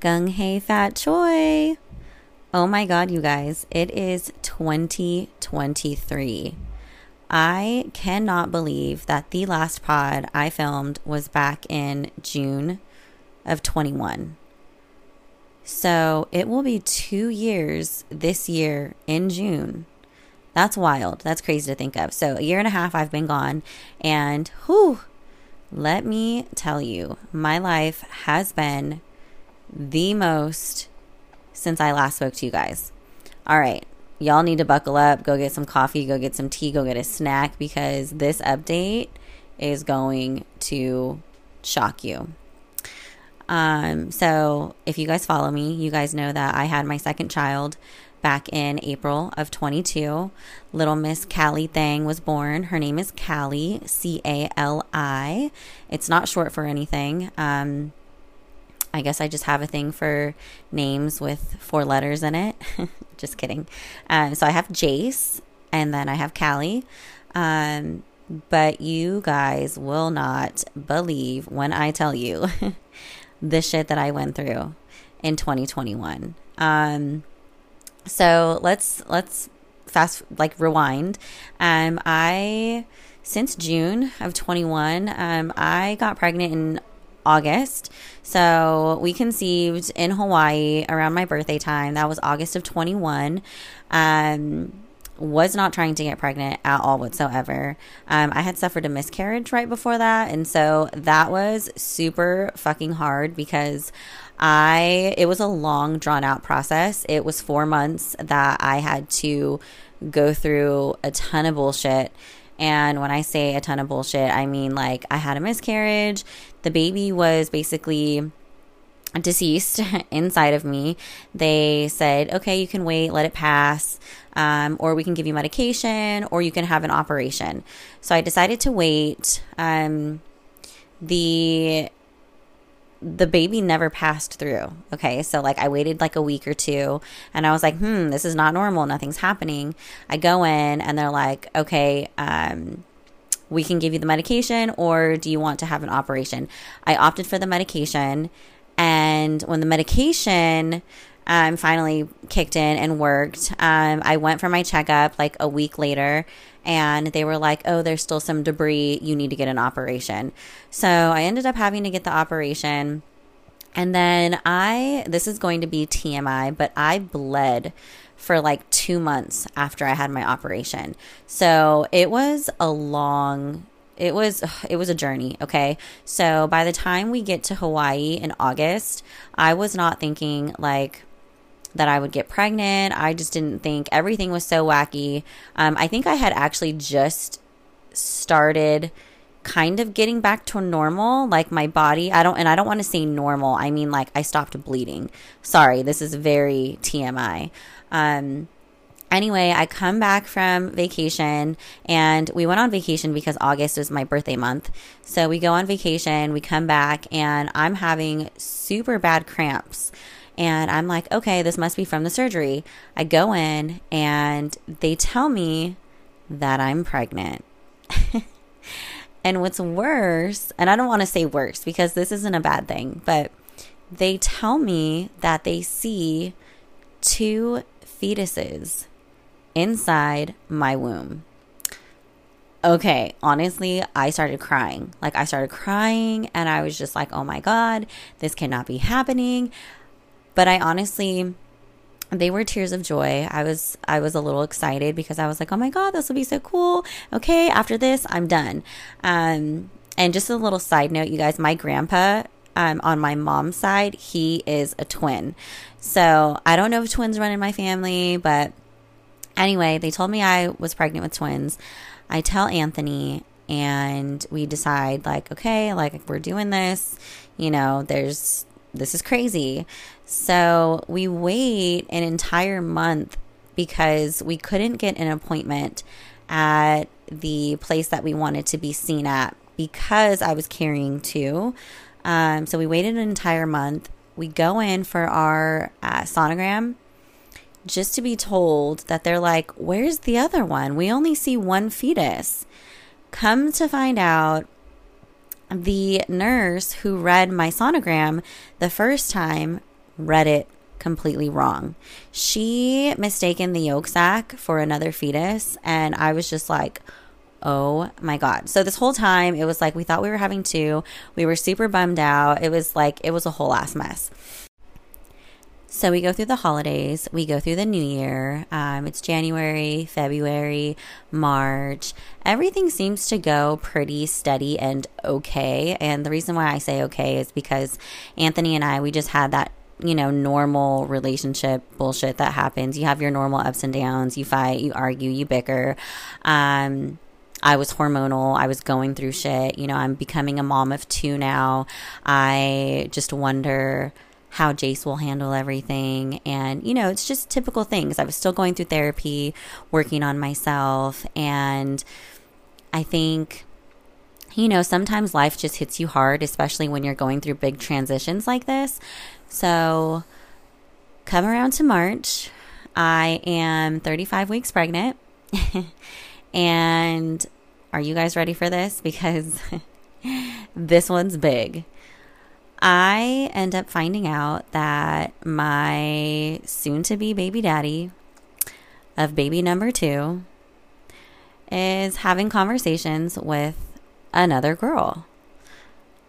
Gung Hey Fat Choi. Oh my god, you guys, it is 2023. I cannot believe that the last pod I filmed was back in June of 21. So it will be two years this year in June. That's wild. That's crazy to think of. So a year and a half I've been gone, and whew, let me tell you, my life has been the most since I last spoke to you guys. All right, y'all need to buckle up, go get some coffee, go get some tea, go get a snack because this update is going to shock you. Um, so if you guys follow me, you guys know that I had my second child back in April of 22. Little Miss Callie Thang was born. Her name is Callie, C A L I. It's not short for anything. Um, I guess I just have a thing for names with four letters in it. just kidding. Um, so I have Jace and then I have Callie. Um, but you guys will not believe when I tell you the shit that I went through in 2021. Um, so let's let's fast like rewind. Um, I since June of 21, um, I got pregnant in August. So we conceived in Hawaii around my birthday time. That was August of 21. Um, was not trying to get pregnant at all whatsoever. Um, I had suffered a miscarriage right before that. And so that was super fucking hard because I, it was a long, drawn out process. It was four months that I had to go through a ton of bullshit. And when I say a ton of bullshit, I mean like I had a miscarriage. The baby was basically deceased inside of me. They said, okay, you can wait, let it pass, um, or we can give you medication, or you can have an operation. So I decided to wait. Um, the the baby never passed through. Okay. So, like, I waited like a week or two and I was like, hmm, this is not normal. Nothing's happening. I go in and they're like, okay, um, we can give you the medication or do you want to have an operation? I opted for the medication. And when the medication um, finally kicked in and worked, um, I went for my checkup like a week later and they were like, oh, there's still some debris. You need to get an operation. So I ended up having to get the operation. And then I, this is going to be TMI, but I bled for like two months after I had my operation. So it was a long, it was it was a journey okay so by the time we get to hawaii in august i was not thinking like that I would get pregnant. I just didn't think everything was so wacky. Um, I think I had actually just started kind of getting back to normal like my body i don't and i don't want to say normal i mean like i stopped bleeding sorry this is very tmi um anyway i come back from vacation and we went on vacation because august was my birthday month so we go on vacation we come back and i'm having super bad cramps and I'm like, okay, this must be from the surgery. I go in and they tell me that I'm pregnant. and what's worse, and I don't want to say worse because this isn't a bad thing, but they tell me that they see two fetuses inside my womb. Okay, honestly, I started crying. Like, I started crying and I was just like, oh my God, this cannot be happening. But I honestly they were tears of joy. I was I was a little excited because I was like, "Oh my god, this will be so cool." Okay, after this, I'm done. Um and just a little side note, you guys, my grandpa um, on my mom's side, he is a twin. So I don't know if twins run in my family, but anyway, they told me I was pregnant with twins. I tell Anthony, and we decide, like, okay, like, we're doing this. You know, there's this is crazy. So we wait an entire month because we couldn't get an appointment at the place that we wanted to be seen at because I was carrying two. Um, so we waited an entire month. We go in for our uh, sonogram just to be told that they're like, Where's the other one? We only see one fetus. Come to find out, the nurse who read my sonogram the first time read it completely wrong. She mistaken the yolk sac for another fetus, and I was just like, oh my God. So this whole time, it was like we thought we were having two. We were super bummed out. It was like, it was a whole ass mess. So we go through the holidays, we go through the new year. Um, it's January, February, March. Everything seems to go pretty steady and okay. And the reason why I say okay is because Anthony and I, we just had that you know, normal relationship bullshit that happens. You have your normal ups and downs. You fight, you argue, you bicker. Um, I was hormonal. I was going through shit. You know, I'm becoming a mom of two now. I just wonder how Jace will handle everything. And, you know, it's just typical things. I was still going through therapy, working on myself. And I think, you know, sometimes life just hits you hard, especially when you're going through big transitions like this. So, come around to March. I am 35 weeks pregnant. and are you guys ready for this? Because this one's big. I end up finding out that my soon to be baby daddy of baby number two is having conversations with another girl.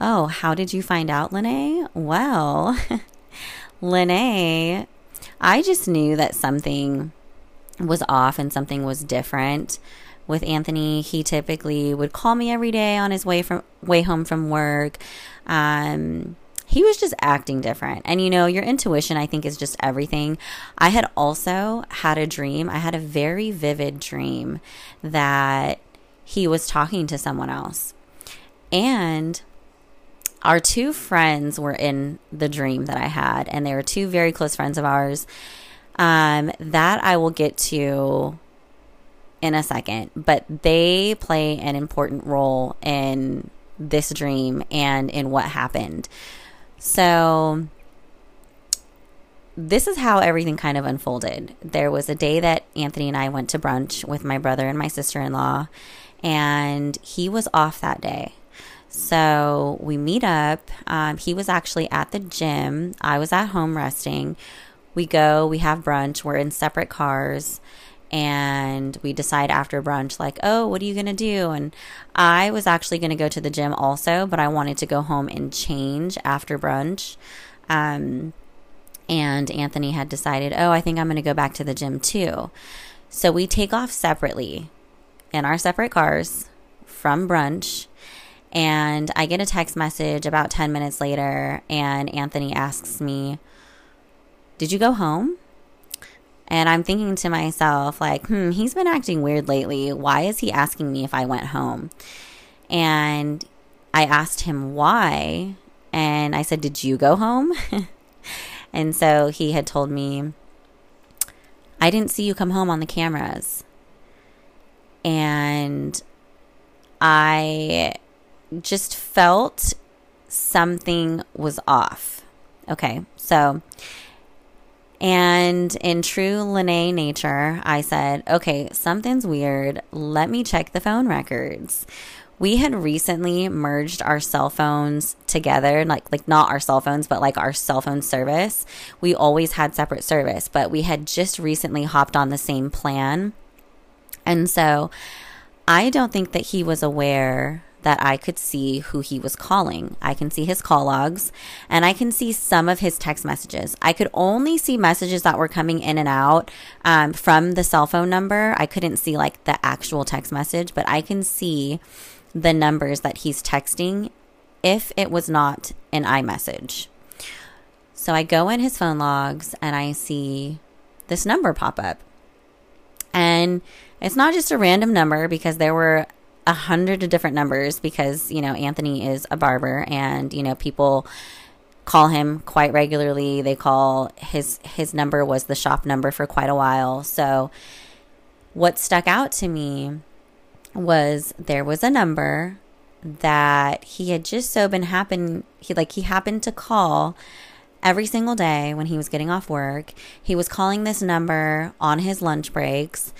Oh, how did you find out, Lene? Well, Lene, I just knew that something was off and something was different with Anthony. He typically would call me every day on his way from way home from work. Um, he was just acting different. And you know, your intuition, I think, is just everything. I had also had a dream. I had a very vivid dream that he was talking to someone else. And our two friends were in the dream that I had, and they were two very close friends of ours. Um, that I will get to in a second, but they play an important role in this dream and in what happened. So, this is how everything kind of unfolded. There was a day that Anthony and I went to brunch with my brother and my sister in law, and he was off that day. So we meet up. Um, he was actually at the gym. I was at home resting. We go, we have brunch. We're in separate cars and we decide after brunch like oh what are you going to do? And i was actually going to go to the gym also but i wanted to go home and change after brunch. Um, and anthony had decided oh i think i'm going to go back to the gym too. So we take off separately in our separate cars from brunch and i get a text message about 10 minutes later and anthony asks me did you go home and I'm thinking to myself, like, hmm, he's been acting weird lately. Why is he asking me if I went home? And I asked him why. And I said, Did you go home? and so he had told me, I didn't see you come home on the cameras. And I just felt something was off. Okay, so and in true Lene nature, I said, okay, something's weird. Let me check the phone records. We had recently merged our cell phones together, like like not our cell phones, but like our cell phone service. We always had separate service, but we had just recently hopped on the same plan. And so I don't think that he was aware that I could see who he was calling. I can see his call logs and I can see some of his text messages. I could only see messages that were coming in and out um, from the cell phone number. I couldn't see like the actual text message, but I can see the numbers that he's texting if it was not an iMessage. So I go in his phone logs and I see this number pop up. And it's not just a random number because there were a hundred different numbers because you know Anthony is a barber and you know people call him quite regularly. They call his his number was the shop number for quite a while. So what stuck out to me was there was a number that he had just so been happen he like he happened to call every single day when he was getting off work. He was calling this number on his lunch breaks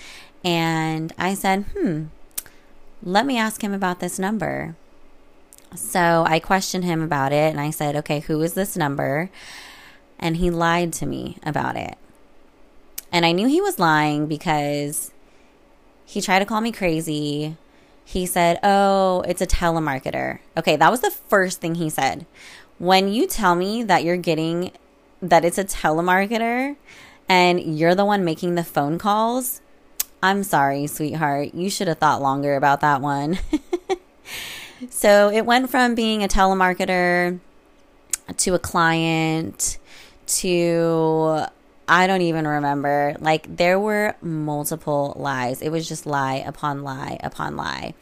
and I said, "Hmm, let me ask him about this number. So I questioned him about it and I said, okay, who is this number? and he lied to me about it. And I knew he was lying because he tried to call me crazy. He said, Oh, it's a telemarketer. Okay, that was the first thing he said. When you tell me that you're getting that it's a telemarketer and you're the one making the phone calls, I'm sorry, sweetheart. You should have thought longer about that one. so it went from being a telemarketer to a client to I don't even remember. Like there were multiple lies. It was just lie upon lie upon lie.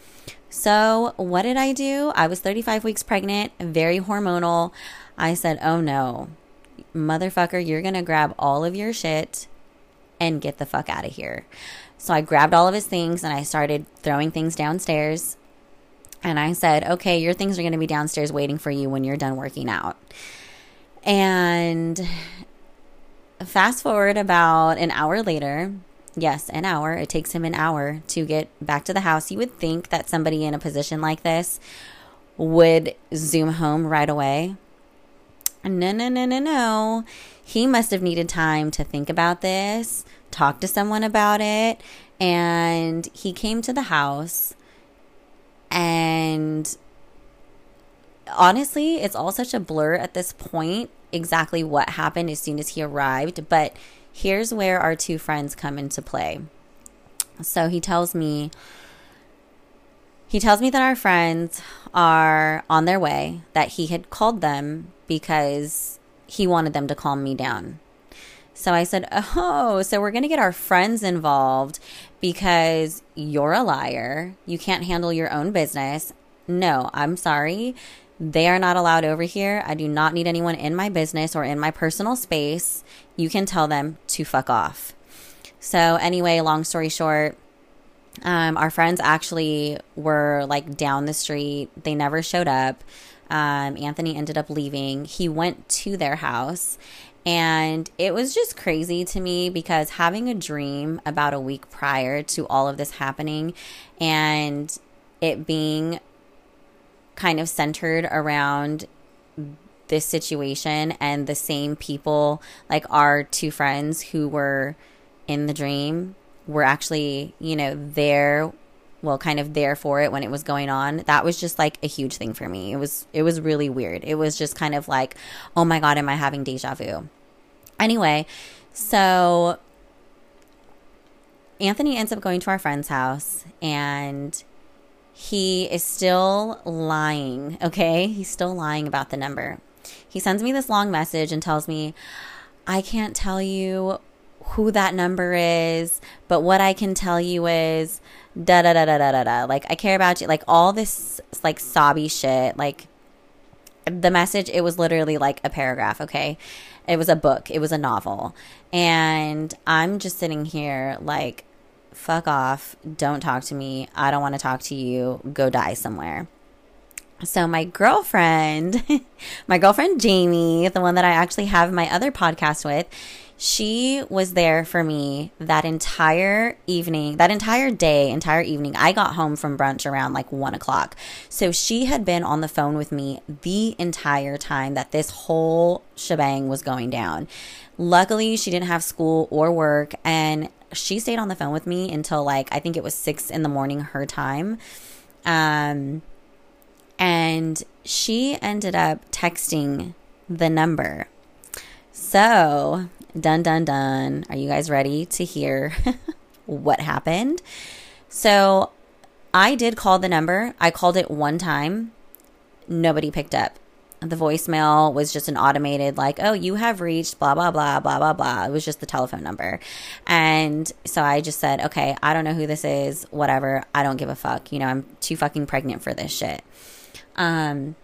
So, what did I do? I was 35 weeks pregnant, very hormonal. I said, "Oh no. Motherfucker, you're going to grab all of your shit and get the fuck out of here." So, I grabbed all of his things and I started throwing things downstairs. And I said, "Okay, your things are going to be downstairs waiting for you when you're done working out." And fast forward about an hour later, yes, an hour. It takes him an hour to get back to the house. You would think that somebody in a position like this would zoom home right away. No, no, no, no, no. He must have needed time to think about this, talk to someone about it, and he came to the house and honestly, it's all such a blur at this point exactly what happened as soon as he arrived, but here's where our two friends come into play. So he tells me he tells me that our friends are on their way, that he had called them because he wanted them to calm me down. So I said, Oh, so we're going to get our friends involved because you're a liar. You can't handle your own business. No, I'm sorry. They are not allowed over here. I do not need anyone in my business or in my personal space. You can tell them to fuck off. So, anyway, long story short, um, our friends actually were like down the street. They never showed up. Um, Anthony ended up leaving. He went to their house. And it was just crazy to me because having a dream about a week prior to all of this happening and it being kind of centered around this situation and the same people, like our two friends who were in the dream, were actually, you know, there well kind of there for it when it was going on that was just like a huge thing for me it was it was really weird it was just kind of like oh my god am i having deja vu anyway so anthony ends up going to our friend's house and he is still lying, okay? He's still lying about the number. He sends me this long message and tells me, I can't tell you who that number is, but what I can tell you is da da da da da da da. Like, I care about you. Like, all this, like, sobby shit. Like, the message, it was literally like a paragraph, okay? It was a book, it was a novel. And I'm just sitting here, like, fuck off. Don't talk to me. I don't want to talk to you. Go die somewhere. So, my girlfriend, my girlfriend Jamie, the one that I actually have my other podcast with, she was there for me that entire evening, that entire day, entire evening. I got home from brunch around like one o'clock. So she had been on the phone with me the entire time that this whole shebang was going down. Luckily, she didn't have school or work, and she stayed on the phone with me until like I think it was six in the morning her time. Um, and she ended up texting the number. So, dun dun dun. Are you guys ready to hear what happened? So, I did call the number. I called it one time. Nobody picked up the voicemail was just an automated like oh you have reached blah blah blah blah blah blah. It was just the telephone number. And so i just said okay i don't know who this is. Whatever. I don't give a fuck. You know i'm too fucking pregnant for this shit. Um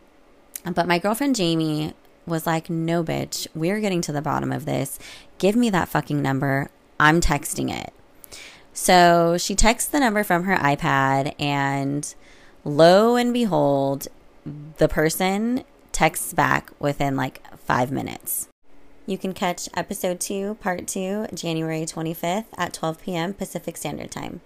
but my girlfriend jamie was like no bitch. We're getting to the bottom of this. Give me that fucking number. I'm texting it. So she texts the number from her ipad and lo and behold the person texts back within like five minutes. You can catch episode two, part two, January 25th at 12 p.m. Pacific Standard Time.